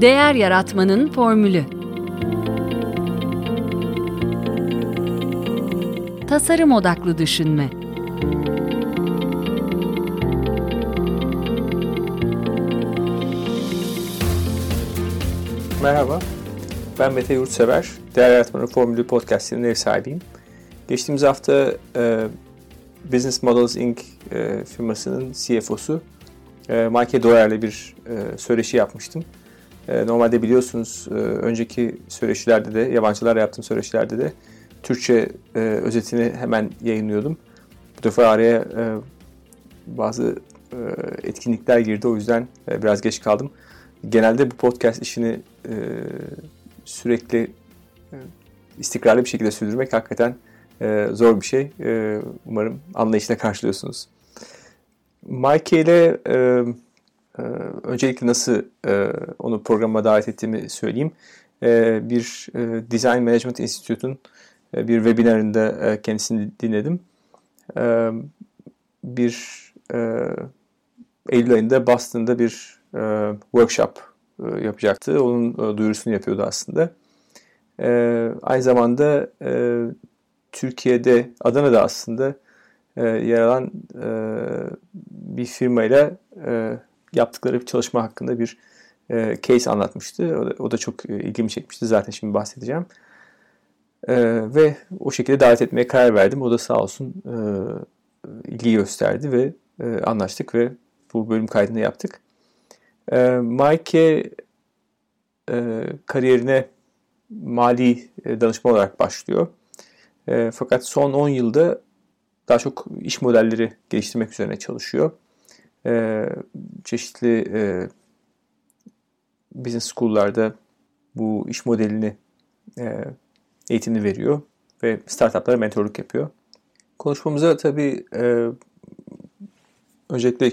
Değer Yaratmanın Formülü Tasarım Odaklı Düşünme Merhaba, ben Mete Yurtsever. Değer Yaratmanın Formülü podcastinin ev sahibiyim. Geçtiğimiz hafta e, Business Models Inc. E, firmasının CFO'su e, Mike Doyer'le bir e, söyleşi yapmıştım. E, normalde biliyorsunuz e, önceki söyleşilerde de, yabancılarla yaptığım söyleşilerde de Türkçe e, özetini hemen yayınlıyordum. Bu defa araya bazı etkinlikler girdi o yüzden biraz geç kaldım. Genelde bu podcast işini sürekli istikrarlı bir şekilde sürdürmek hakikaten zor bir şey. Umarım anlayışla karşılıyorsunuz. Mike ile öncelikle nasıl e, onu programa davet ettiğimi söyleyeyim. E, bir e, Design Management Institute'un e, bir webinarında kendisini dinledim. E, bir Eylül ayında Boston'da bir workshop yapacaktı. Onun duyurusunu yapıyordu aslında. Aynı zamanda Türkiye'de, Adana'da aslında yer alan bir firmayla yaptıkları bir çalışma hakkında bir e, case anlatmıştı. O da, o da çok e, ilgimi çekmişti. Zaten şimdi bahsedeceğim. E, ve o şekilde davet etmeye karar verdim. O da sağ olsun e, ilgi gösterdi ve e, anlaştık ve bu bölüm kaydını yaptık. E, Mike e, kariyerine mali e, danışma olarak başlıyor. E, fakat son 10 yılda daha çok iş modelleri geliştirmek üzerine çalışıyor. E, çeşitli e, business school'larda bu iş modelini e, eğitimini veriyor ve startuplara mentorluk yapıyor. Konuşmamıza tabii e, öncelikle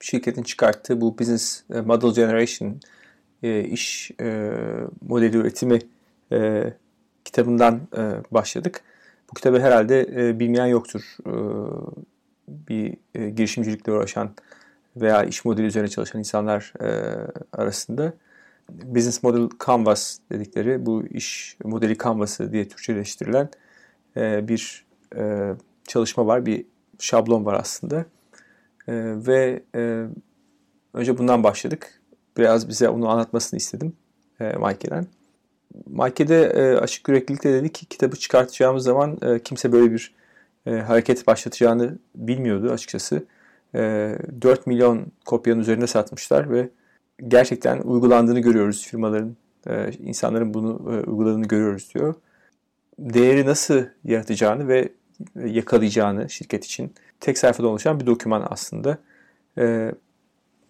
şirketin çıkarttığı bu Business Model Generation e, iş e, modeli üretimi e, kitabından e, başladık. Bu kitabı herhalde e, bilmeyen yoktur. E, bir e, girişimcilikle uğraşan veya iş modeli üzerine çalışan insanlar e, arasında. Business Model Canvas dedikleri bu iş modeli canvas'ı diye Türkçeleştirilen e, bir e, çalışma var, bir şablon var aslında. E, ve e, önce bundan başladık. Biraz bize onu anlatmasını istedim e, Mike'den. Mike de e, açık yüreklilikle dedi ki kitabı çıkartacağımız zaman e, kimse böyle bir e, hareket başlatacağını bilmiyordu açıkçası. E, 4 milyon kopyanın üzerinde satmışlar ve gerçekten uygulandığını görüyoruz firmaların, e, insanların bunu e, uyguladığını görüyoruz diyor. Değeri nasıl yaratacağını ve yakalayacağını şirket için tek sayfada oluşan bir doküman aslında. E,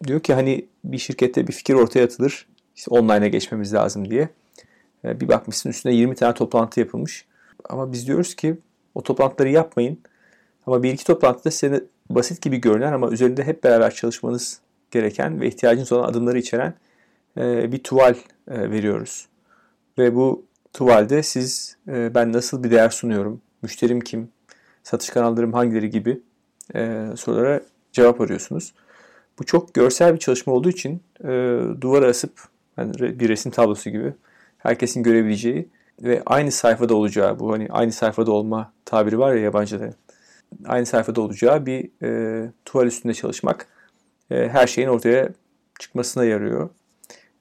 diyor ki hani bir şirkette bir fikir ortaya atılır, işte online'a geçmemiz lazım diye. E, bir bakmışsın üstüne 20 tane toplantı yapılmış. Ama biz diyoruz ki o toplantıları yapmayın. Ama bir iki toplantıda size basit gibi görünen ama üzerinde hep beraber çalışmanız gereken ve ihtiyacınız olan adımları içeren e, bir tuval e, veriyoruz. Ve bu tuvalde siz ben nasıl bir değer sunuyorum, müşterim kim, satış kanallarım hangileri gibi sorulara cevap arıyorsunuz. Bu çok görsel bir çalışma olduğu için duvara asıp yani bir resim tablosu gibi herkesin görebileceği ve aynı sayfada olacağı bu hani aynı sayfada olma tabiri var ya yabancıda aynı sayfada olacağı bir e, tuval üstünde çalışmak e, her şeyin ortaya çıkmasına yarıyor.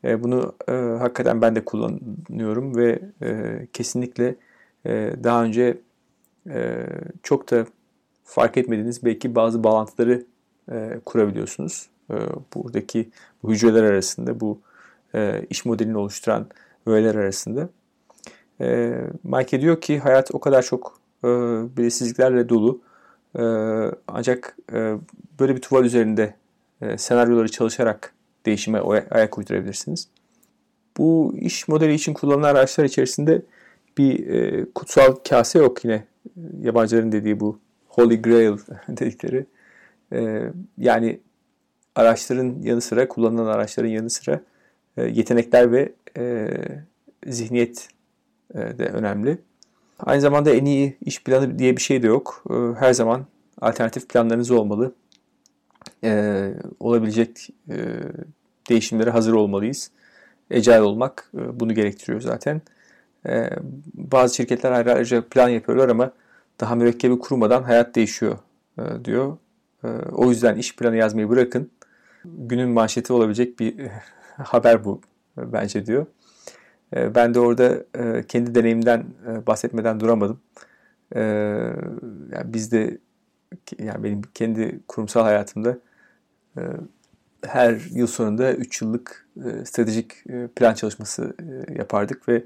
E, bunu e, hakikaten ben de kullanıyorum ve e, kesinlikle e, daha önce e, çok da fark etmediğiniz belki bazı bağlantıları e, kurabiliyorsunuz. E, buradaki bu hücreler arasında bu e, iş modelini oluşturan öğeler arasında. E, Mike diyor ki hayat o kadar çok e, belirsizliklerle dolu. E, ancak e, böyle bir tuval üzerinde e, senaryoları çalışarak değişime ayak uydurabilirsiniz. Bu iş modeli için kullanılan araçlar içerisinde bir e, kutsal kase yok yine yabancıların dediği bu Holy Grail dedikleri. E, yani araçların yanı sıra kullanılan araçların yanı sıra e, yetenekler ve e, zihniyet de önemli. Aynı zamanda en iyi iş planı diye bir şey de yok. E, her zaman alternatif planlarınız olmalı. E, olabilecek e, değişimlere hazır olmalıyız. agile olmak e, bunu gerektiriyor zaten. E, bazı şirketler ayrıca plan yapıyorlar ama daha mürekkebi kurmadan hayat değişiyor e, diyor. E, o yüzden iş planı yazmayı bırakın. Günün manşeti olabilecek bir haber bu e, bence diyor. E, ben de orada e, kendi deneyimden e, bahsetmeden duramadım. E, yani bizde yani benim kendi kurumsal hayatımda e, her yıl sonunda 3 yıllık stratejik plan çalışması yapardık ve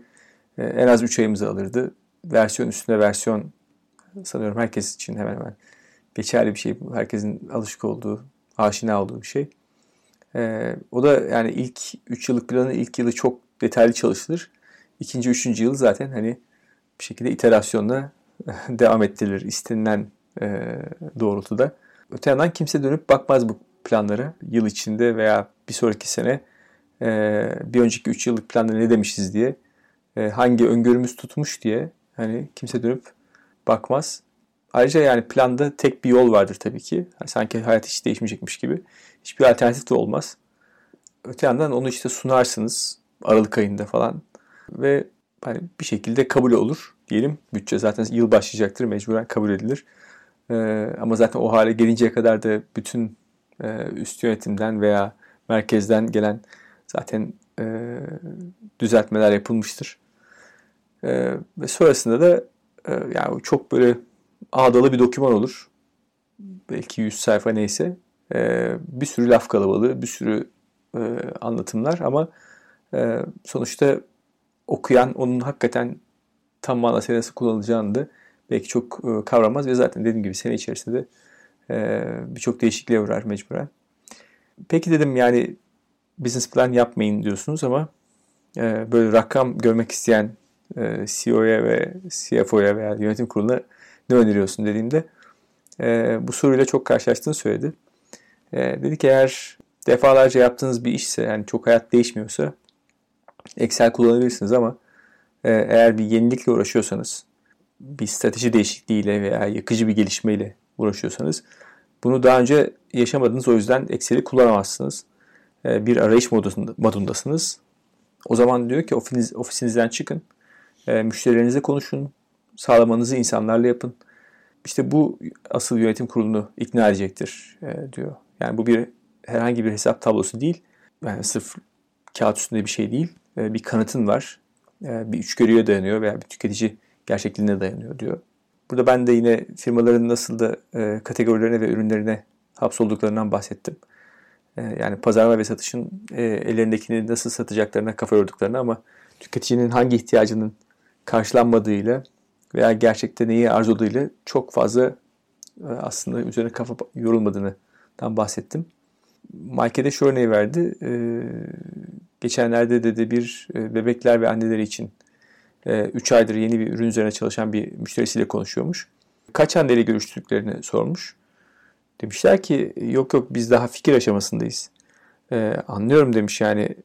en az 3 ayımızı alırdı. Versiyon üstünde versiyon sanıyorum herkes için hemen hemen geçerli bir şey. Herkesin alışık olduğu, aşina olduğu bir şey. O da yani ilk 3 yıllık planın ilk yılı çok detaylı çalışılır. İkinci, üçüncü yıl zaten hani bir şekilde iterasyonla devam ettirilir istenilen doğrultuda. Öte yandan kimse dönüp bakmaz bu planları yıl içinde veya bir sonraki sene e, bir önceki 3 yıllık planda ne demişiz diye e, hangi öngörümüz tutmuş diye hani kimse dönüp bakmaz. Ayrıca yani planda tek bir yol vardır tabii ki. Sanki hayat hiç değişmeyecekmiş gibi. Hiçbir alternatif de olmaz. Öte yandan onu işte sunarsınız Aralık ayında falan ve hani bir şekilde kabul olur diyelim. Bütçe zaten yıl başlayacaktır mecburen kabul edilir. Ee, ama zaten o hale gelinceye kadar da bütün e, üst yönetimden veya merkezden gelen zaten e, düzeltmeler yapılmıştır. E, ve sonrasında da e, yani çok böyle ağdalı bir doküman olur. Belki 100 sayfa neyse. E, bir sürü laf kalabalığı, bir sürü e, anlatımlar ama e, sonuçta okuyan onun hakikaten tam manasıyla nasıl kullanılacağını belki çok e, kavramaz ve zaten dediğim gibi sene içerisinde de e, birçok değişikliğe uğrar mecburen. Peki dedim yani business plan yapmayın diyorsunuz ama e, böyle rakam görmek isteyen CEO'ya ve CFO'ya veya yönetim kuruluna ne öneriyorsun dediğimde bu soruyla çok karşılaştığını söyledi. E, dedi ki eğer defalarca yaptığınız bir işse yani çok hayat değişmiyorsa Excel kullanabilirsiniz ama e, eğer bir yenilikle uğraşıyorsanız bir strateji değişikliğiyle veya yakıcı bir gelişmeyle uğraşıyorsanız bunu daha önce yaşamadınız o yüzden Excel'i kullanamazsınız. Ee, bir arayış modundasınız. O zaman diyor ki ofis, ofisinizden çıkın. Ee, müşterilerinizle konuşun. Sağlamanızı insanlarla yapın. İşte bu asıl yönetim kurulunu ikna edecektir e, diyor. Yani bu bir herhangi bir hesap tablosu değil. Yani sırf kağıt üstünde bir şey değil. E, bir kanıtın var. E, bir üçgörüye dayanıyor veya bir tüketici gerçekliğine dayanıyor diyor. Burada ben de yine firmaların nasıl da e, kategorilerine ve ürünlerine hapsolduklarından bahsettim. Yani pazarlama ve satışın ellerindekini nasıl satacaklarına kafa yorduklarını ama tüketicinin hangi ihtiyacının karşılanmadığıyla veya gerçekte neyi arzuladığıyla çok fazla aslında üzerine kafa yorulmadığından bahsettim. De şu örneği verdi. Geçenlerde dedi bir e, bebekler ve anneleri için 3 e, aydır yeni bir ürün üzerine çalışan bir müşterisiyle konuşuyormuş. Kaç anneyle görüştüklerini sormuş. Demişler ki yok yok biz daha fikir aşamasındayız. Ee, anlıyorum demiş yani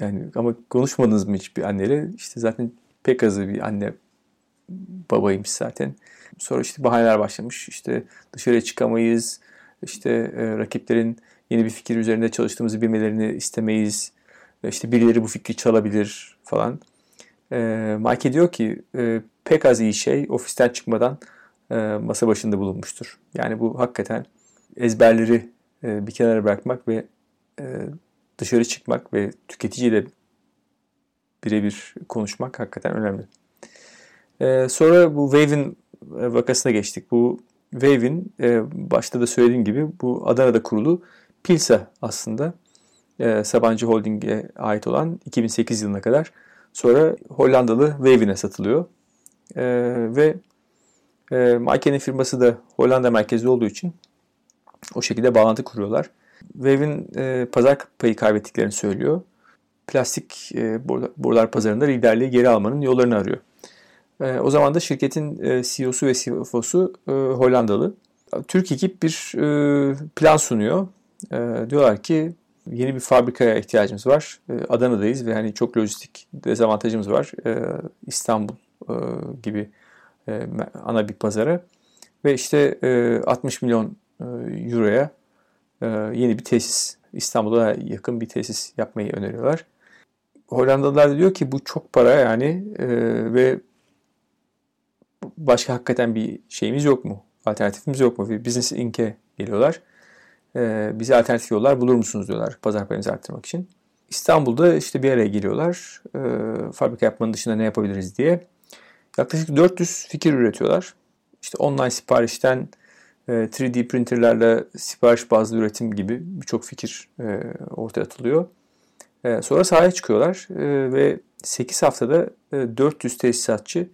yani ama konuşmadınız mı hiçbir anneyle? İşte zaten pek azı bir anne babaymış zaten. Sonra işte bahaneler başlamış. İşte dışarıya çıkamayız. İşte e, rakiplerin yeni bir fikir üzerinde çalıştığımızı bilmelerini istemeyiz. İşte birileri bu fikri çalabilir falan. E, Mike diyor ki e, pek az iyi şey ofisten çıkmadan e, masa başında bulunmuştur. Yani bu hakikaten ezberleri e, bir kenara bırakmak ve e, dışarı çıkmak ve tüketiciyle birebir konuşmak hakikaten önemli. E, sonra bu Wave'in vakasına geçtik. Bu Wave'in e, başta da söylediğim gibi bu Adana'da kurulu Pilsa aslında e, Sabancı Holding'e ait olan 2008 yılına kadar Sonra Hollandalı Wave'ine satılıyor. E, ve e, Mike'nin firması da Hollanda merkezli olduğu için o şekilde bağlantı kuruyorlar. Wave'in e, pazar payı kaybettiklerini söylüyor. Plastik e, borular pazarında liderliği geri almanın yollarını arıyor. E, o zaman da şirketin e, CEO'su ve CFO'su e, Hollandalı. Türk ekip bir e, plan sunuyor. E, diyorlar ki yeni bir fabrikaya ihtiyacımız var. Ee, Adana'dayız ve hani çok lojistik dezavantajımız var. Ee, İstanbul e, gibi e, ana bir pazara. Ve işte 60 e, milyon euroya yeni bir tesis, İstanbul'a yakın bir tesis yapmayı öneriyorlar. Hollandalılar da diyor ki bu çok para yani e, ve başka hakikaten bir şeyimiz yok mu? Alternatifimiz yok mu? Bir Business Inc.'e geliyorlar. E, bize alternatif yollar bulur musunuz diyorlar pazar payınızı arttırmak için. İstanbul'da işte bir araya geliyorlar. E, fabrika yapmanın dışında ne yapabiliriz diye. Yaklaşık 400 fikir üretiyorlar. İşte online siparişten 3D e, printerlerle sipariş bazlı üretim gibi birçok fikir e, ortaya atılıyor. Sonra sahaya çıkıyorlar ve 8 haftada 400 tesisatçı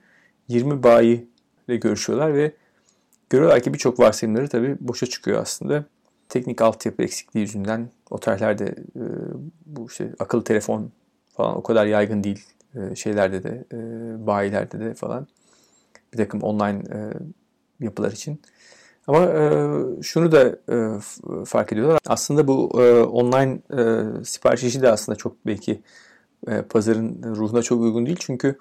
20 bayi ile görüşüyorlar ve görüyorlar ki birçok varsayımları tabii boşa çıkıyor aslında. Teknik altyapı eksikliği yüzünden otellerde bu işte akıllı telefon falan o kadar yaygın değil şeylerde de bayilerde de falan bir takım online yapılar için. Ama e, şunu da e, fark ediyorlar. Aslında bu e, online e, sipariş işi de aslında çok belki e, pazarın ruhuna çok uygun değil. Çünkü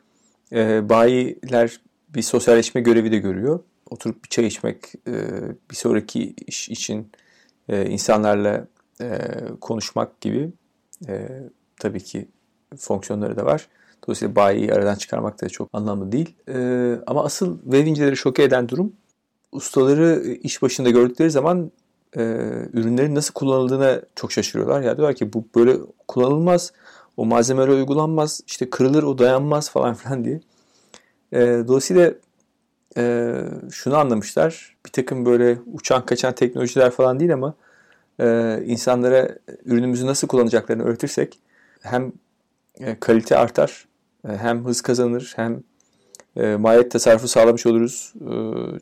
e, bayiler bir sosyalleşme görevi de görüyor. Oturup bir çay içmek, e, bir sonraki iş için e, insanlarla e, konuşmak gibi e, tabii ki fonksiyonları da var. Dolayısıyla bayiyi aradan çıkarmak da çok anlamlı değil. E, ama asıl web inceleri şoke eden durum ustaları iş başında gördükleri zaman e, ürünlerin nasıl kullanıldığına çok şaşırıyorlar. Ya diyorlar ki bu böyle kullanılmaz, o malzemeler uygulanmaz, işte kırılır, o dayanmaz falan filan diye. E, dolayısıyla e, şunu anlamışlar. Bir takım böyle uçan kaçan teknolojiler falan değil ama e, insanlara ürünümüzü nasıl kullanacaklarını öğretirsek hem e, kalite artar, e, hem hız kazanır, hem e, maliyet tasarrufu sağlamış oluruz. E,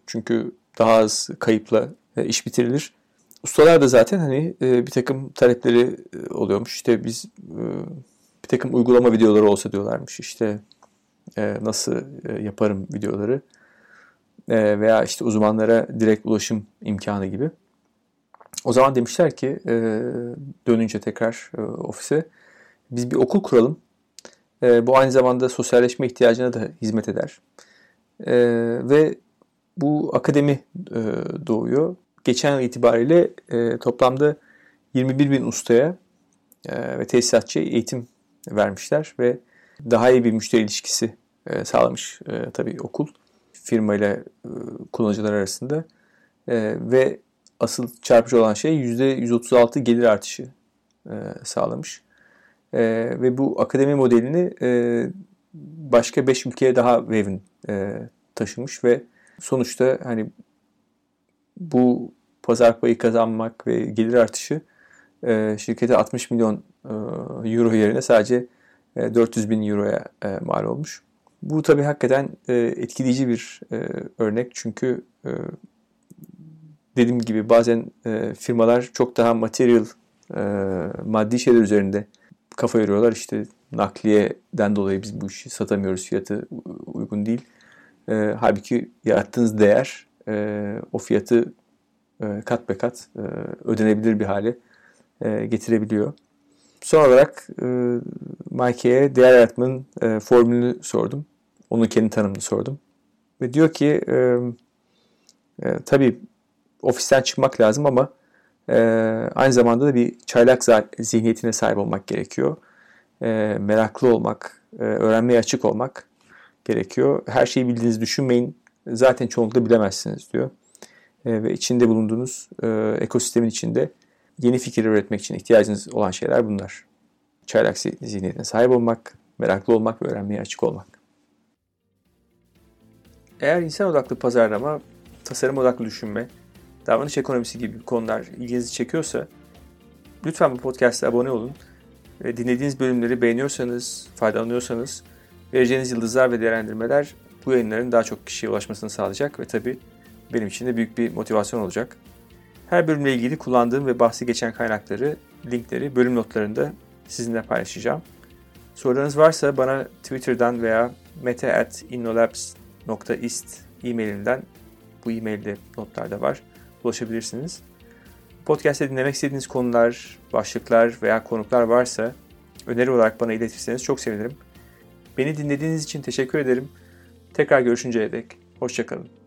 çünkü daha az kayıpla e, iş bitirilir. Ustalar da zaten hani e, bir takım talepleri e, oluyormuş. İşte biz bir takım uygulama videoları olsa diyorlarmış. İşte nasıl yaparım videoları veya işte uzmanlara direkt ulaşım imkanı gibi. O zaman demişler ki dönünce tekrar ofise biz bir okul kuralım. Bu aynı zamanda sosyalleşme ihtiyacına da hizmet eder. Ve bu akademi e, doğuyor. Geçen yıl itibariyle e, toplamda 21 bin ustaya e, ve tesisatçıya eğitim vermişler ve daha iyi bir müşteri ilişkisi e, sağlamış e, tabii okul firma ile kullanıcılar arasında e, ve asıl çarpıcı olan şey %136 gelir artışı e, sağlamış. E, ve bu akademi modelini başka 5 ülkeye daha Wavin e, taşımış ve sonuçta hani bu pazar payı kazanmak ve gelir artışı şirkete 60 milyon euro yerine sadece e, 400 bin euroya mal olmuş. Bu tabii hakikaten e, etkileyici bir e, örnek çünkü e, dediğim gibi bazen e, firmalar çok daha material, e, maddi şeyler üzerinde kafa yoruyorlar. İşte nakliyeden dolayı biz bu işi satamıyoruz, fiyatı uygun değil. E, halbuki yarattığınız değer e, o fiyatı e, kat be kat e, ödenebilir bir hale e, getirebiliyor. Son olarak e, Mike'ye değer yaratmanın e, formülünü sordum. Onun kendi tanımını sordum. Ve diyor ki e, e, tabii ofisten çıkmak lazım ama e, aynı zamanda da bir çaylak zihniyetine sahip olmak gerekiyor. E, meraklı olmak, e, öğrenmeye açık olmak gerekiyor. Her şeyi bildiğinizi düşünmeyin. Zaten çoğunlukla bilemezsiniz diyor. E, ve içinde bulunduğunuz e, ekosistemin içinde yeni fikir üretmek için ihtiyacınız olan şeyler bunlar. Çaylak zihniyetine sahip olmak, meraklı olmak ve öğrenmeye açık olmak. Eğer insan odaklı pazarlama, tasarım odaklı düşünme, davranış ekonomisi gibi konular ilginizi çekiyorsa lütfen bu podcast'a abone olun. Ve dinlediğiniz bölümleri beğeniyorsanız, faydalanıyorsanız Vereceğiniz yıldızlar ve değerlendirmeler bu yayınların daha çok kişiye ulaşmasını sağlayacak ve tabii benim için de büyük bir motivasyon olacak. Her bölümle ilgili kullandığım ve bahsi geçen kaynakları, linkleri bölüm notlarında sizinle paylaşacağım. Sorularınız varsa bana Twitter'dan veya mete.innolabs.ist e-mailimden bu e-mailde notlarda var. Ulaşabilirsiniz. Podcast'te dinlemek istediğiniz konular, başlıklar veya konuklar varsa öneri olarak bana iletirseniz çok sevinirim. Beni dinlediğiniz için teşekkür ederim. Tekrar görüşünceye dek hoşçakalın.